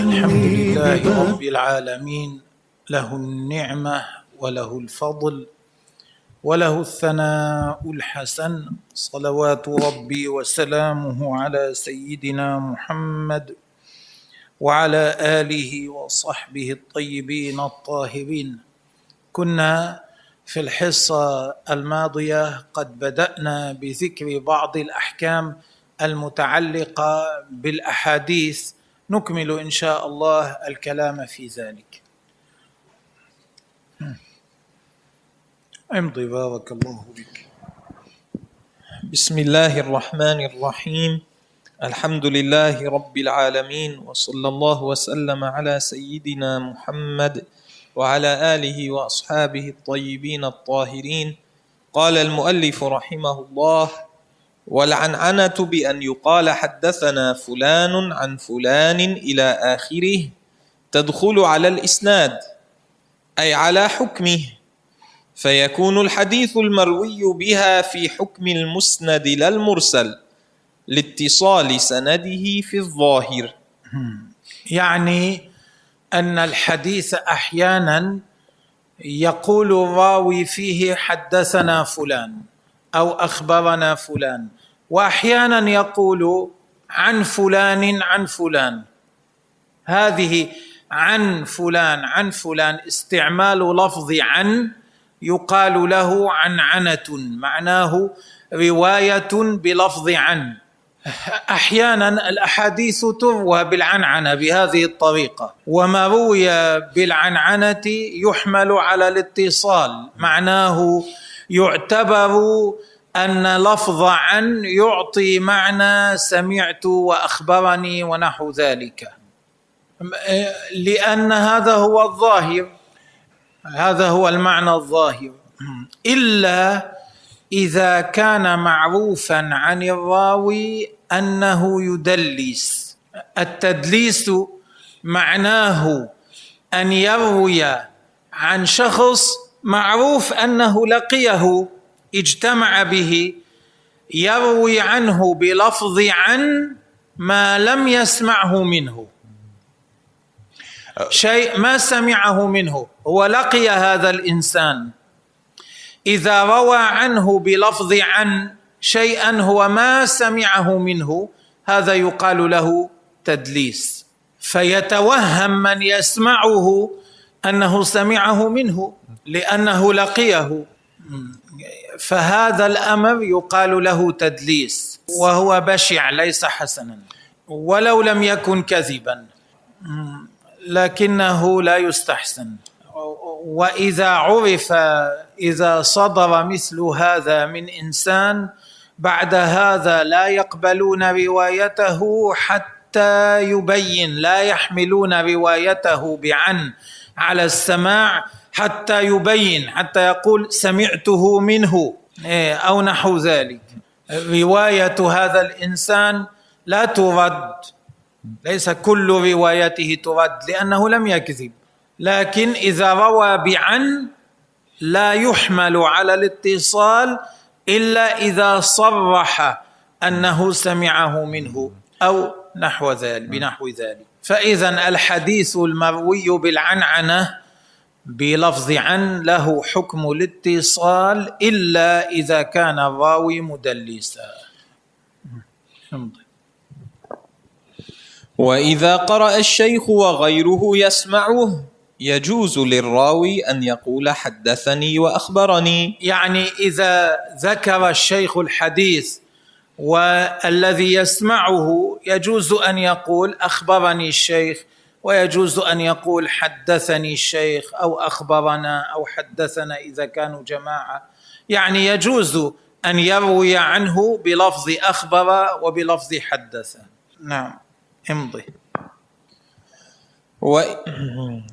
الحمد لله رب العالمين. له النعمة وله الفضل وله الثناء الحسن. صلوات ربي وسلامه على سيدنا محمد وعلى آله وصحبه الطيبين الطاهرين. كنا في الحصة الماضية قد بدأنا بذكر بعض الأحكام المتعلقة بالأحاديث نكمل إن شاء الله الكلام في ذلك. امضي بارك الله بك بسم الله الرحمن الرحيم. الحمد لله رب العالمين وصلى الله وسلم على سيدنا محمد وعلى آله وأصحابه الطيبين الطاهرين. قال المؤلف رحمه الله والعنعنه بأن يقال حدثنا فلان عن فلان إلى آخره تدخل على الإسناد أي على حكمه فيكون الحديث المروي بها في حكم المسند لا المرسل لاتصال سنده في الظاهر. يعني أن الحديث أحيانا يقول الراوي فيه حدثنا فلان. أو أخبرنا فلان. وأحيانا يقول عن فلان عن فلان. هذه عن فلان عن فلان استعمال لفظ عن يقال له عنعنة معناه رواية بلفظ عن. أحيانا الأحاديث تروى بالعنعنة بهذه الطريقة. وما روي بالعنعنة يحمل على الاتصال معناه يعتبر أن لفظ عن يعطي معنى سمعت وأخبرني ونحو ذلك. لأن هذا هو الظاهر. هذا هو المعنى الظاهر. إلا إذا كان معروفا عن الراوي أنه يدلس. التدليس معناه أن يروي عن شخص معروف أنه لقيه اجتمع به يروي عنه بلفظ عن ما لم يسمعه منه. شيء ما سمعه منه هو لقي هذا الإنسان. إذا روى عنه بلفظ عن شيئا هو ما سمعه منه هذا يقال له تدليس. فيتوهم من يسمعه أنه سمعه منه لأنه لقيه. فهذا الأمر يقال له تدليس وهو بشع ليس حسنا. ولو لم يكن كذبا. لكنه لا يستحسن. وإذا عرف إذا صدر مثل هذا من إنسان بعد هذا لا يقبلون روايته حتى يبين لا يحملون روايته بعن. على السماع حتى يبين حتى يقول سمعته منه. إيه، أو نحو ذلك. رواية هذا الإنسان لا ترد. ليس كل روايته ترد لأنه لم يكذب. لكن إذا روى بعن لا يحمل على الاتصال إلا إذا صرح أنه سمعه منه أو نحو ذلك بنحو ذلك. فإذا الحديث المروي بالعنعنة بلفظ عن له حكم الاتصال إلا إذا كان الراوي مدلسا. وإذا قرأ الشيخ وغيره يسمعه يجوز للراوي أن يقول حدثني وأخبرني. يعني إذا ذكر الشيخ الحديث والذي يسمعه يجوز أن يقول أخبرني الشيخ ويجوز أن يقول حدثني الشيخ أو أخبرنا أو حدثنا إذا كانوا جماعة. يعني يجوز أن يروي عنه بلفظ أخبر وبلفظ حدث. نعم امضي.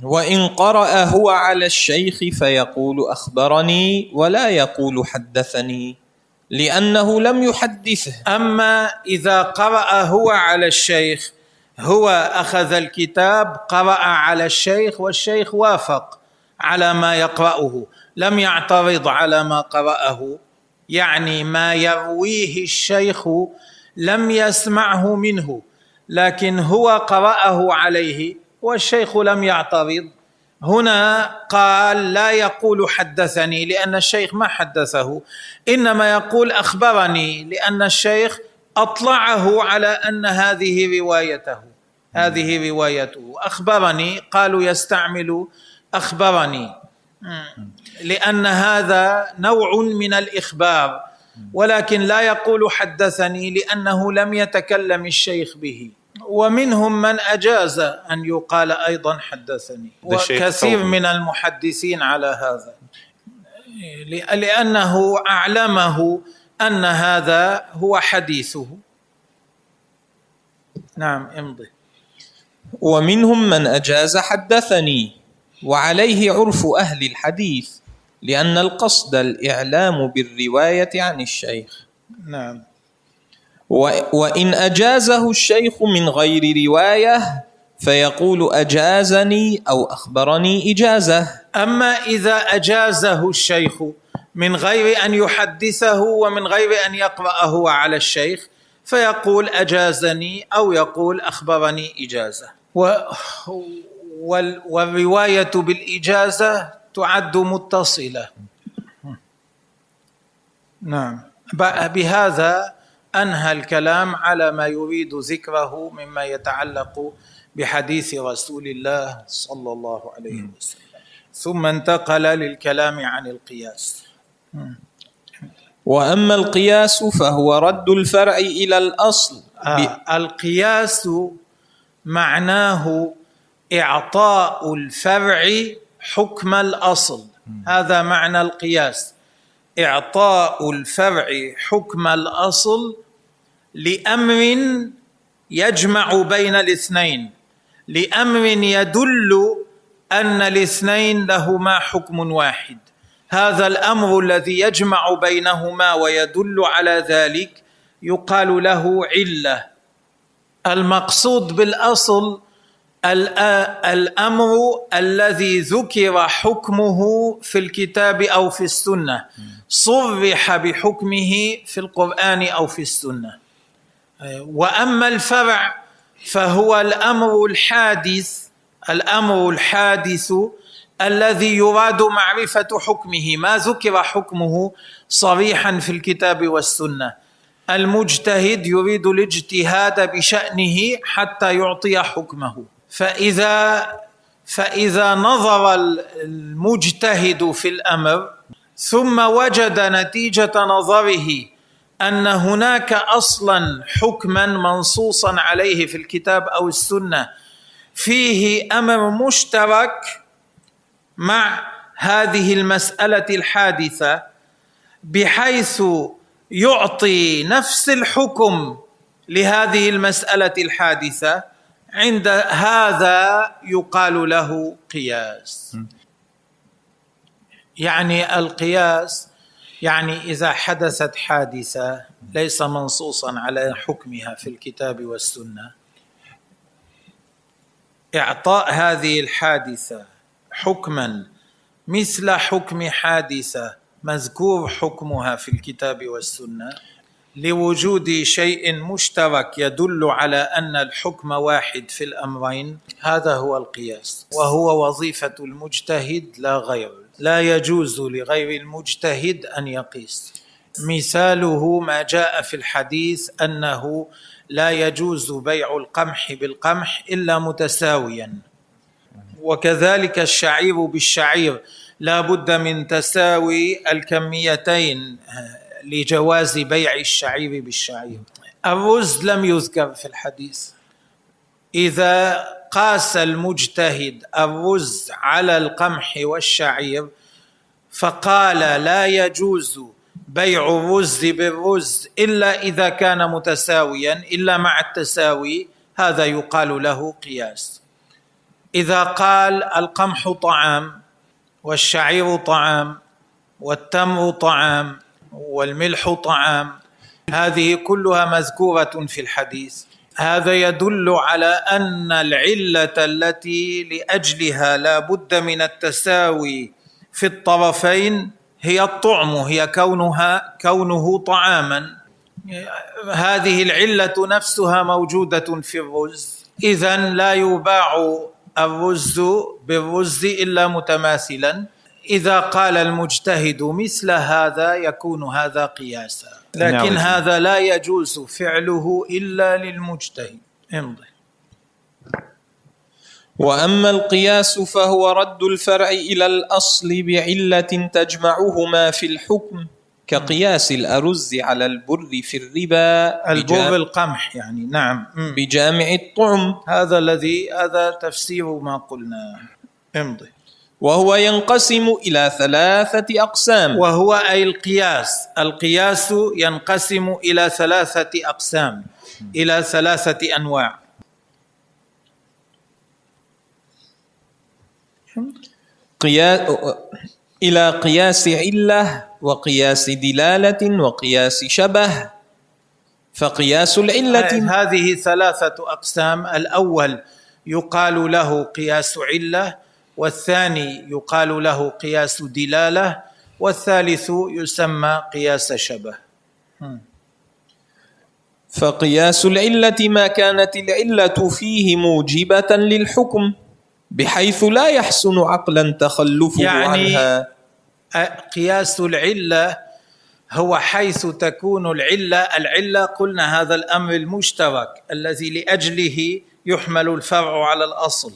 وإن قرأ هو على الشيخ فيقول أخبرني ولا يقول حدثني. لأنه لم يحدثه. أما إذا قرأ هو على الشيخ هو أخذ الكتاب قرأ على الشيخ والشيخ وافق على ما يقرأه. لم يعترض على ما قرأه. يعني ما يرويه الشيخ لم يسمعه منه لكن هو قرأه عليه والشيخ لم يعترض. هنا قال لا يقول حدثني لأن الشيخ ما حدثه إنما يقول أخبرني لأن الشيخ أطلعه على أن هذه روايته هذه روايته. أخبرني قالوا يستعمل أخبرني. لأن هذا نوع من الإخبار ولكن لا يقول حدثني لأنه لم يتكلم الشيخ به. ومنهم من أجاز أن يقال أيضا حدثني. وكثير من المحدثين على هذا. لأنه أعلمه أن هذا هو حديثه. نعم امضي. ومنهم من أجاز حدثني. وعليه عرف أهل الحديث لأن القصد الإعلام بالرواية عن الشيخ. نعم. وإن أجازه الشيخ من غير رواية فيقول أجازني أو أخبرني إجازة. أما إذا أجازه الشيخ من غير أن يحدثه ومن غير أن يقرأه على الشيخ فيقول أجازني أو يقول أخبرني إجازة. والرواية بالإجازة تعد متصلة. نعم. بهذا أنهى الكلام على ما يريد ذكره مما يتعلق بحديث رسول الله صلى الله عليه وسلم. ثم انتقل للكلام عن القياس. وأما القياس فهو رد الفرع إلى الأصل. آه القياس معناه إعطاء الفرع حكم الأصل. هذا معنى القياس. إعطاء الفرع حكم الأصل لأمر يجمع بين الاثنين لأمر يدل أن الاثنين لهما حكم واحد. هذا الأمر الذي يجمع بينهما ويدل على ذلك يقال له علة. المقصود بالأصل الأمر الذي ذكر حكمه في الكتاب أو في السنة. صرح بحكمه في القران أو في السنة. واما الفرع فهو الامر الحادث الامر الحادث الذي يراد معرفه حكمه. ما ذكر حكمه صريحا في الكتاب والسنة. المجتهد يريد الاجتهاد بشانه حتى يعطي حكمه. فاذا فاذا نظر المجتهد في الامر ثم وجد نتيجة نظره أن هناك أصلا حكما منصوصا عليه في الكتاب أو السنة. فيه أمر مشترك مع هذه المسألة الحادثة بحيث يعطي نفس الحكم لهذه المسألة الحادثة. عند هذا يقال له قياس. يعني القياس يعني إذا حدثت حادثة ليس منصوصا على حكمها في الكتاب والسنة. إعطاء هذه الحادثة حكما مثل حكم حادثة مذكور حكمها في الكتاب والسنة. لوجود شيء مشترك يدل على أن الحكم واحد في الأمرين هذا هو القياس. وهو وظيفة المجتهد لا غير لا يجوز لغير المجتهد أن يقيس. مثاله ما جاء في الحديث أنه لا يجوز بيع القمح بالقمح إلا متساويا. وكذلك الشعير بالشعير لا بد من تساوي الكميتين لجواز بيع الشعير بالشعير. الرز لم يذكر في الحديث. إذا قاس المجتهد الرز على القمح والشعير فقال لا يجوز بيع الرز بالرز إلا إذا كان متساويا إلا مع التساوي هذا يقال له قياس. إذا قال القمح طعام والشعير طعام والتمر طعام والملح طعام هذه كلها مذكورة في الحديث. هذا يدل على أن العلة التي لأجلها لا بد من التساوي في الطرفين هي الطعم هي كونها كونه طعاما. هذه العلة نفسها موجودة في الرز. اذا لا يباع الرز بالرز إلا متماثلا. إذا قال المجتهد مثل هذا يكون هذا قياسا. لكن. هذا لا يجوز فعله إلا للمجتهد. امضي وأما القياس فهو رد الفرع إلى الأصل بعلة تجمعهما في الحكم كقياس الأرز على البر في الربا البر القمح يعني نعم. بجامع الطعم. هذا الذي هذا تفسير ما قلنا. امضي وهو ينقسم إلى ثلاثة أقسام. وهو أي القياس. القياس ينقسم إلى ثلاثة أقسام إلى ثلاثة أنواع. قياس إلى قياس علة وقياس دلالة وقياس شبه. فقياس العلة هذه ثلاثة أقسام. الأول يقال له قياس علة والثاني يقال له قياس دلالة والثالث يسمى قياس شبه. فقياس العلة ما كانت العلة فيه موجبة للحكم بحيث لا يحسن عقلا تخلفه يعني عنها. قياس العلة هو حيث تكون العلة العلة قلنا هذا الأمر المشترك الذي لأجله يحمل الفرع على الأصل.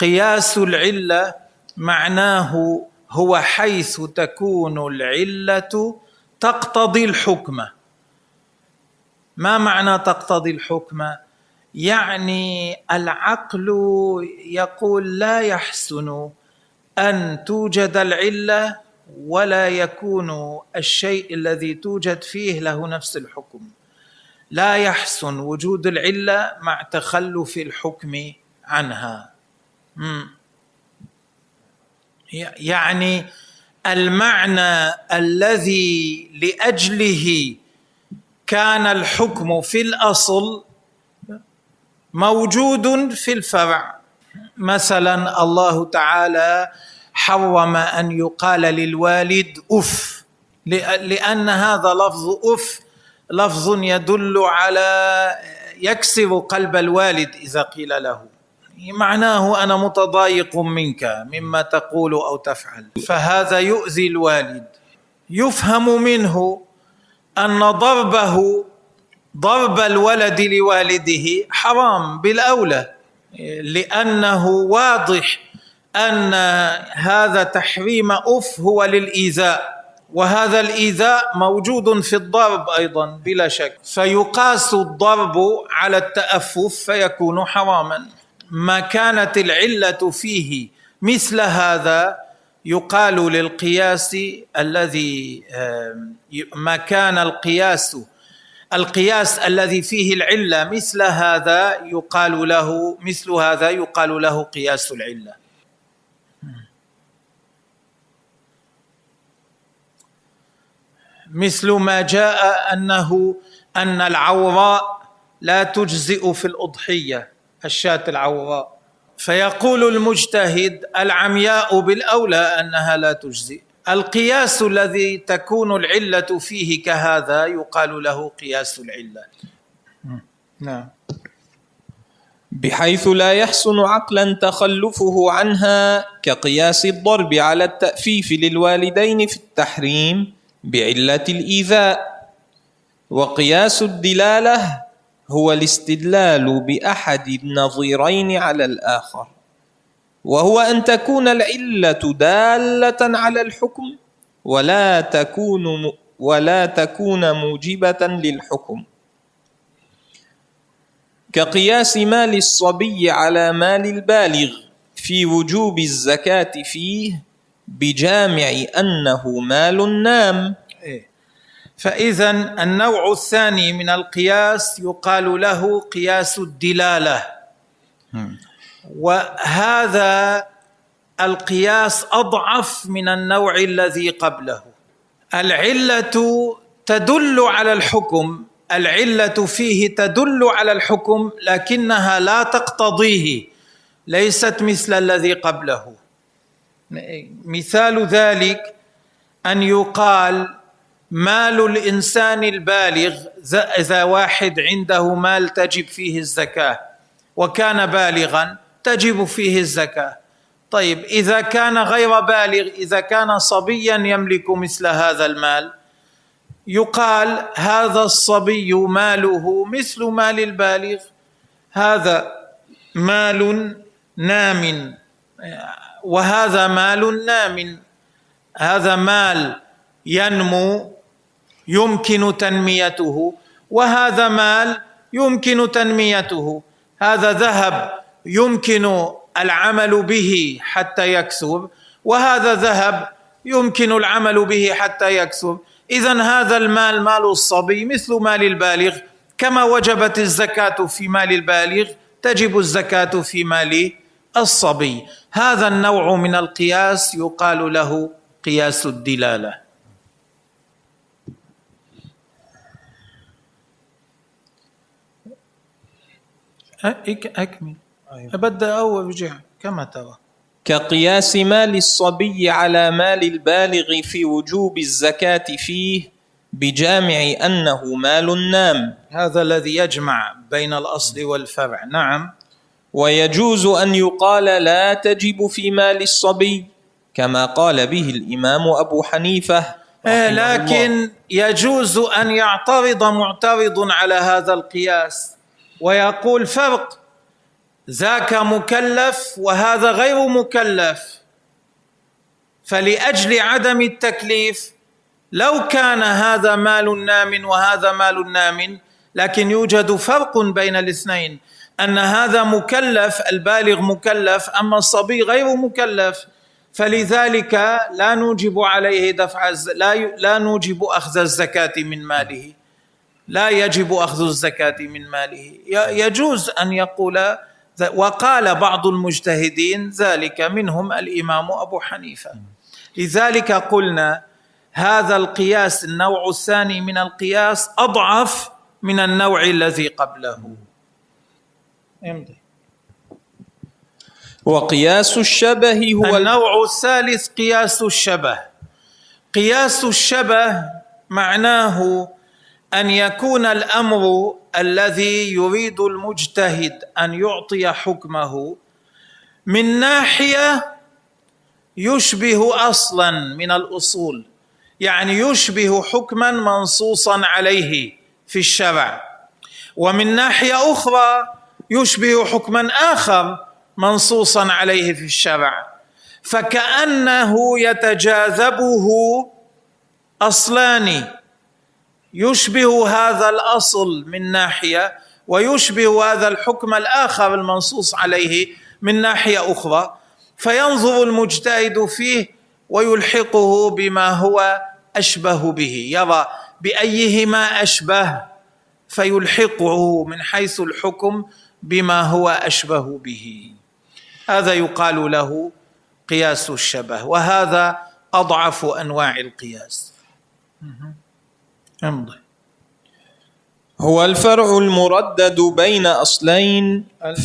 قياس العلة معناه هو حيث تكون العلة تقتضي الحكم. ما معنى تقتضي الحكم؟ يعني العقل يقول لا يحسن أن توجد العلة ولا يكون الشيء الذي توجد فيه له نفس الحكم. لا يحسن وجود العلة مع تخلف الحكم عنها. يعني المعنى الذي لأجله كان الحكم في الأصل موجود في الفرع. مثلا الله تعالى حرم أن يقال للوالد أف لأن هذا لفظ أف لفظ يدل على يكسر قلب الوالد إذا قيل له. معناه أنا متضايق منك مما تقول أو تفعل. فهذا يؤذي الوالد. يفهم منه أن ضربه ضرب الولد لوالده حرام بالأولى لأنه واضح أن هذا تحريم أف هو للإيذاء وهذا الإيذاء موجود في الضرب أيضا بلا شك. فيقاس الضرب على التأفف فيكون حراما. ما كانت العلة فيه مثل هذا يقال للقياس الذي ما كان القياس القياس الذي فيه العلة مثل هذا يقال له مثل هذا يقال له قياس العلة. مثل ما جاء أنه أن العوراء لا تجزئ في الأضحية. الشاة العوراء فيقول المجتهد العمياء بالأولى أنها لا تجزئ. القياس الذي تكون العلة فيه كهذا يقال له قياس العلة. نعم. بحيث لا يحسن عقلا تخلفه عنها كقياس الضرب على التأفيف للوالدين في التحريم بعلة الإيذاء. وقياس الدلالة هو الاستدلال بأحد النظيرين على الآخر. وهو أن تكون العلة دالة على الحكم ولا تكون ولا تكون موجبة للحكم. كقياس مال الصبي على مال البالغ في وجوب الزكاة فيه بجامع أنه مال نام. إيه. فإذا النوع الثاني من القياس يقال له قياس الدلالة. وهذا القياس أضعف من النوع الذي قبله. العلة تدل على الحكم العلة فيه تدل على الحكم لكنها لا تقتضيه ليست مثل الذي قبله. مثال ذلك أن يقال مال الإنسان البالغ إذا واحد عنده مال تجب فيه الزكاة وكان بالغا تجب فيه الزكاة. طيب إذا كان غير بالغ إذا كان صبيا يملك مثل هذا المال يقال هذا الصبي ماله مثل مال البالغ. هذا مال نام وهذا مال نام. هذا مال ينمو يمكن تنميته وهذا مال يمكن تنميته. هذا ذهب يمكن العمل به حتى يكسب وهذا ذهب يمكن العمل به حتى يكسب. اذا هذا المال مال الصبي مثل مال البالغ. كما وجبت الزكاة في مال البالغ تجب الزكاة في مال الصبي. هذا النوع من القياس يقال له قياس الدلالة. أكمل. أبدأ أو رجع كما ترى. كقياس مال الصبي على مال البالغ في وجوب الزكاة فيه بجامع أنه مال نام. هذا الذي يجمع بين الأصل والفرع. نعم. ويجوز أن يقال لا تجب في مال الصبي كما قال به الإمام أبو حنيفة إيه، لكن الله. يجوز أن يعترض معترض على هذا القياس. ويقول فرق ذاك مكلف وهذا غير مكلف. فلأجل عدم التكليف لو كان هذا مال نام وهذا مال نام لكن يوجد فرق بين الاثنين أن هذا مكلف البالغ مكلف أما الصبي غير مكلف. فلذلك لا نوجب عليه دفع لا لا نوجب أخذ الزكاة من ماله. لا يجب أخذ الزكاة من ماله. يجوز أن يقول وقال بعض المجتهدين ذلك منهم الإمام أبو حنيفة. لذلك قلنا هذا القياس النوع الثاني من القياس أضعف من النوع الذي قبله. وقياس الشبه هو النوع الثالث قياس الشبه. قياس الشبه معناه أن يكون الأمر الذي يريد المجتهد أن يعطي حكمه من ناحية يشبه أصلا من الأصول يعني يشبه حكما منصوصا عليه في الشرع. ومن ناحية أخرى يشبه حكما آخر منصوصا عليه في الشرع. فكأنه يتجاذبه أصلان. يشبه هذا الأصل من ناحية ويشبه هذا الحكم الآخر المنصوص عليه من ناحية أخرى. فينظر المجتهد فيه ويلحقه بما هو أشبه به. يرى بأيهما أشبه فيلحقه من حيث الحكم بما هو أشبه به. هذا يقال له قياس الشبه وهذا أضعف أنواع القياس. امضي. هو الفرع المردد بين أصلين.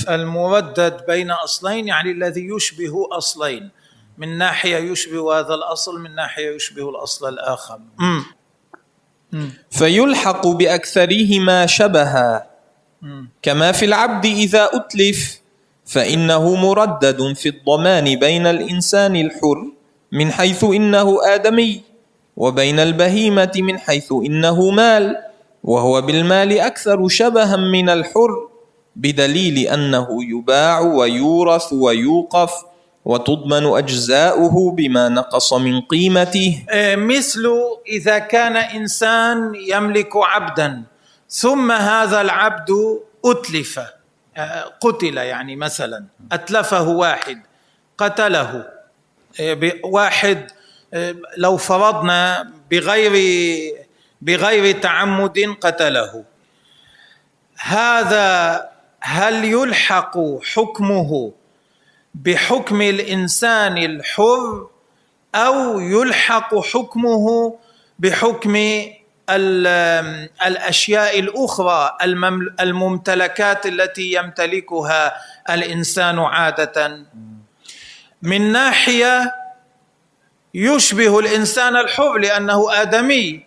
المردد بين أصلين يعني الذي يشبه أصلين. من ناحية يشبه هذا الأصل من ناحية يشبه الأصل الآخر. مم. مم. فيلحق بأكثرهما شبها. كما في العبد إذا أتلف فإنه مردد في الضمان بين الإنسان الحر من حيث إنه آدمي. وبين البهيمة من حيث إنه مال وهو بالمال أكثر شبها من الحر بدليل أنه يباع ويورث ويوقف وتضمن أجزاؤه بما نقص من قيمته. إيه، مثل إذا كان إنسان يملك عبدا ثم هذا العبد أتلف آه، قتل يعني مثلا أتلفه واحد قتله إيه، واحد لو فرضنا بغير بغير تعمد قتله. هذا هل يلحق حكمه بحكم الإنسان الحر أو يلحق حكمه بحكم الأشياء الأخرى الممتلكات التي يمتلكها الإنسان عادة؟ من ناحية يشبه الإنسان الحر لأنه آدمي.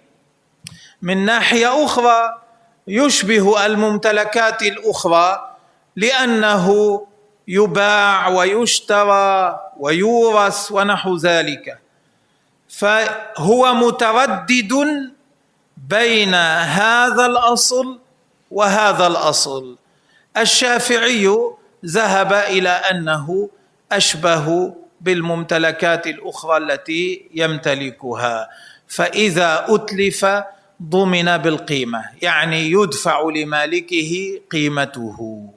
من ناحية أخرى يشبه الممتلكات الأخرى لأنه يباع ويشترى ويورث ونحو ذلك. فهو متردد بين هذا الأصل وهذا الأصل. الشافعي ذهب إلى أنه أشبه بالممتلكات الأخرى التي يمتلكها. فإذا أتلف ضمن بالقيمة يعني يدفع لمالكه قيمته.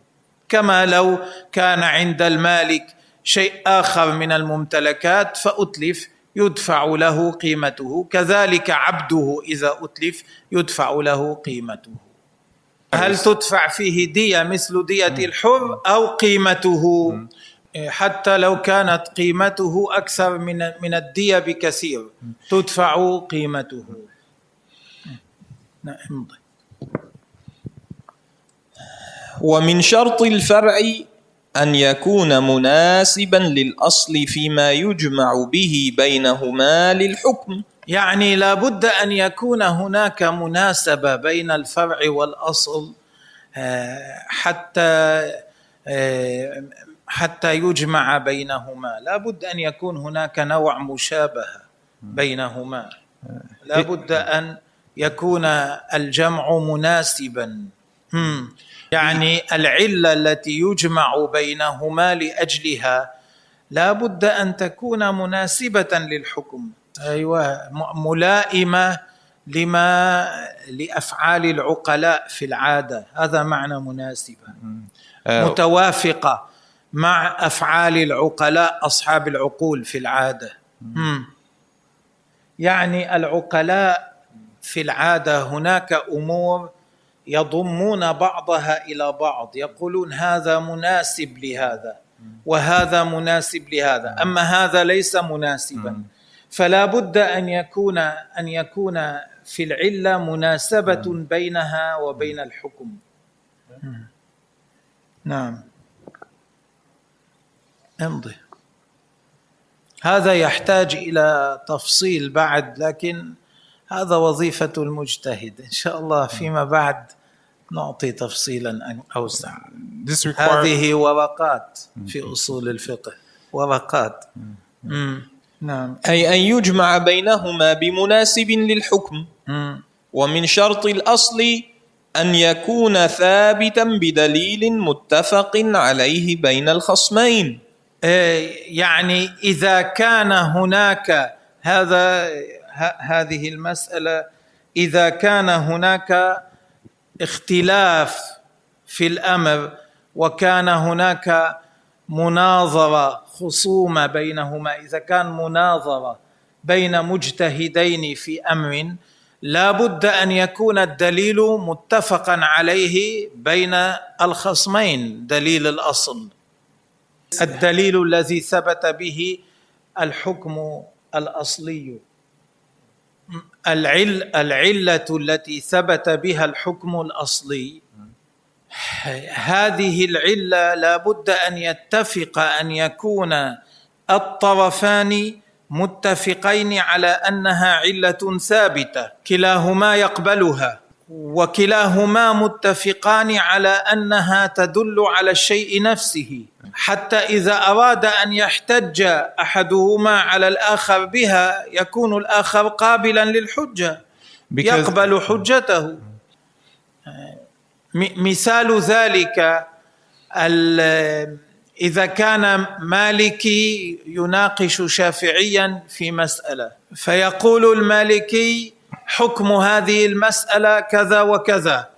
كما لو كان عند المالك شيء آخر من الممتلكات فأتلف يدفع له قيمته. كذلك عبده إذا أتلف يدفع له قيمته. هل تدفع فيه دية مثل دية الحر أو قيمته؟ حتى لو كانت قيمته أكثر من من الدية بكثير تدفع قيمته. نعم ومن شرط الفرع أن يكون مناسبا للأصل فيما يجمع به بينهما للحكم. يعني لابد أن يكون هناك مناسبة بين الفرع والأصل آه، حتى آه، حتى يجمع بينهما. لابد أن يكون هناك نوع مشابهه بينهما. لابد أن يكون الجمع مناسبا. يعني العلة التي يجمع بينهما لأجلها لابد أن تكون مناسبة للحكم. أيوه. ملائمة لما لأفعال العقلاء في العادة. هذا معنى مناسبة. آه. مع أفعال العقلاء أصحاب العقول في العادة. يعني العقلاء في العادة هناك أمور يضمون بعضها إلى بعض يقولون هذا مناسب لهذا وهذا مناسب لهذا أما هذا ليس مناسبا. فلا بد أن يكون أن يكون في العلة مناسبة بينها وبين الحكم. نعم. امضي. هذا يحتاج إلى تفصيل بعد لكن هذا وظيفة المجتهد. إن شاء الله فيما بعد نعطي تفصيلا أوسع. هذه ورقات في أصول الفقه. ورقات. نعم. أي أن يجمع بينهما بمناسب للحكم. ومن شرط الأصل أن يكون ثابتا بدليل متفق عليه بين الخصمين. يعني إذا كان هناك هذا هذه المسألة إذا كان هناك اختلاف في الأمر وكان هناك مناظرة خصومه بينهما إذا كان مناظرة بين مجتهدين في أمر لا بد أن يكون الدليل متفقا عليه بين الخصمين دليل الأصل. الدليل الذي ثبت به الحكم الأصلي. العل العلة التي ثبت بها الحكم الأصلي. هذه العلة لابد أن يتفق أن يكون الطرفان متفقين على أنها علة ثابتة. كلاهما يقبلها. وكلاهما متفقان على أنها تدل على الشيء نفسه حتى إذا أراد أن يحتج أحدهما على الآخر بها يكون الآخر قابلا للحجة يقبل حجته. مثال ذلك إذا كان مالكي يناقش شافعيا في مسألة فيقول المالكي حكم هذه المسألة كذا وكذا.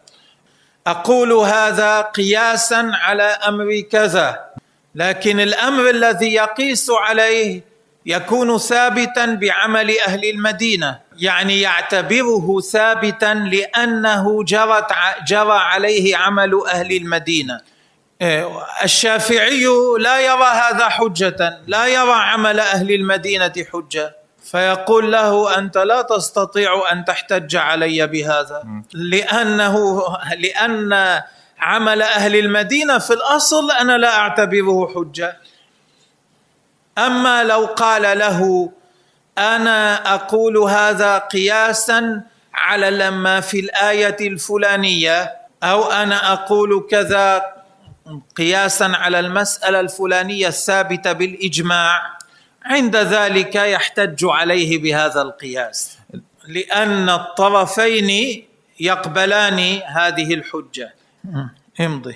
أقول هذا قياسا على أمر كذا لكن الأمر الذي يقيس عليه يكون ثابتا بعمل أهل المدينة يعني يعتبره ثابتا لأنه جرت جرى عليه عمل أهل المدينة. إيه، الشافعي لا يرى هذا حجة لا يرى عمل أهل المدينة حجة. فيقول له أنت لا تستطيع أن تحتج علي بهذا. لأنه لأن عمل أهل المدينة في الأصل أنا لا أعتبره حجة. أما لو قال له أنا أقول هذا قياسا على لما في الآية الفلانية أو أنا أقول كذا قياسا على المسألة الفلانية الثابتة بالإجماع عند ذلك يحتج عليه بهذا القياس لأن الطرفين يقبلان هذه الحجة. امضي.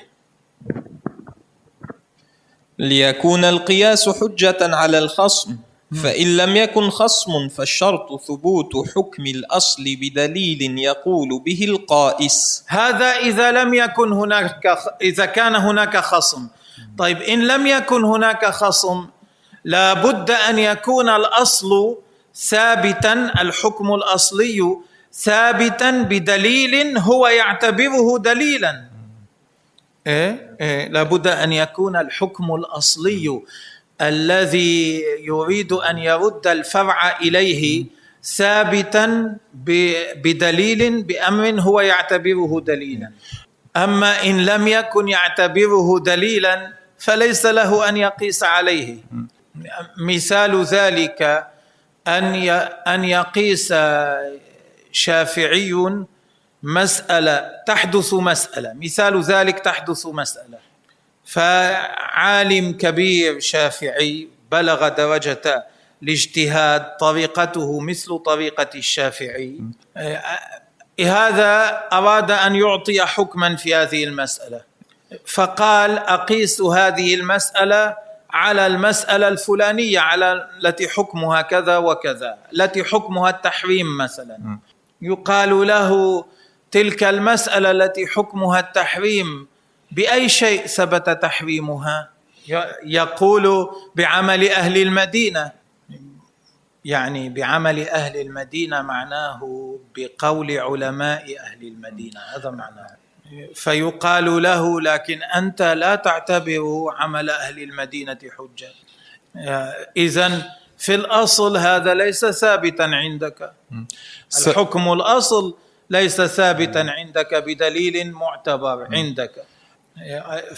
ليكون القياس حجة على الخصم فإن لم يكن خصم فالشرط ثبوت حكم الأصل بدليل يقول به القائس. هذا إذا لم يكن هناك إذا كان هناك خصم. طيب إن لم يكن هناك خصم لا بد أن يكون الأصل ثابتا الحكم الأصلي ثابتا بدليل هو يعتبره دليلا إيه؟ إيه؟ لابد أن يكون الحكم الأصلي الذي يريد أن يرد الفرع إليه ثابتا بدليل بأمر هو يعتبره دليلا أما إن لم يكن يعتبره دليلا فليس له أن يقيس عليه مثال ذلك أن أن يقيس شافعي مسألة تحدث مسألة. مثال ذلك تحدث مسألة. فعالم كبير شافعي بلغ درجة الاجتهاد طريقته مثل طريقة الشافعي. هذا أراد أن يعطي حكما في هذه المسألة. فقال أقيس هذه المسألة على المسألة الفلانية على التي حكمها كذا وكذا التي حكمها التحريم مثلا. يقال له تلك المسألة التي حكمها التحريم بأي شيء ثبت تحريمها؟ يقول بعمل أهل المدينة. يعني بعمل أهل المدينة معناه بقول علماء أهل المدينة هذا معناه. فيقال له لكن أنت لا تعتبر عمل أهل المدينة حجة إذا في الأصل هذا ليس ثابتا عندك. الحكم الأصل ليس ثابتا عندك بدليل معتبر عندك.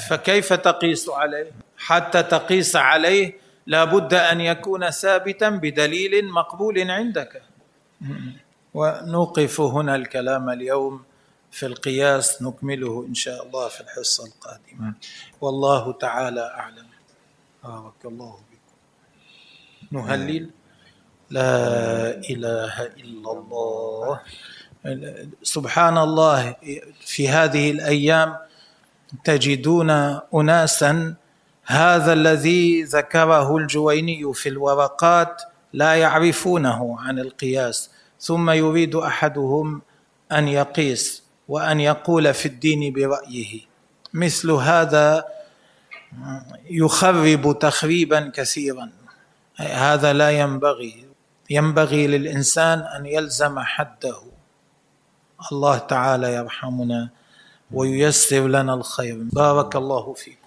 فكيف تقيس عليه؟ حتى تقيس عليه لابد أن يكون ثابتا بدليل مقبول عندك. ونوقف هنا الكلام اليوم. في القياس نكمله إن شاء الله في الحصة القادمة. والله تعالى أعلم. بارك الله بكم نهلل. لا إله إلا الله. سبحان الله. في هذه الأيام تجدون أناسا هذا الذي ذكره الجويني في الورقات لا يعرفونه عن القياس ثم يريد أحدهم أن يقيس. وأن يقول في الدين برأيه. مثل هذا يخرب تخريبا كثيرا. هذا لا ينبغي. ينبغي للإنسان أن يلزم حده. الله تعالى يرحمنا وييسر لنا الخير. بارك الله فيكم.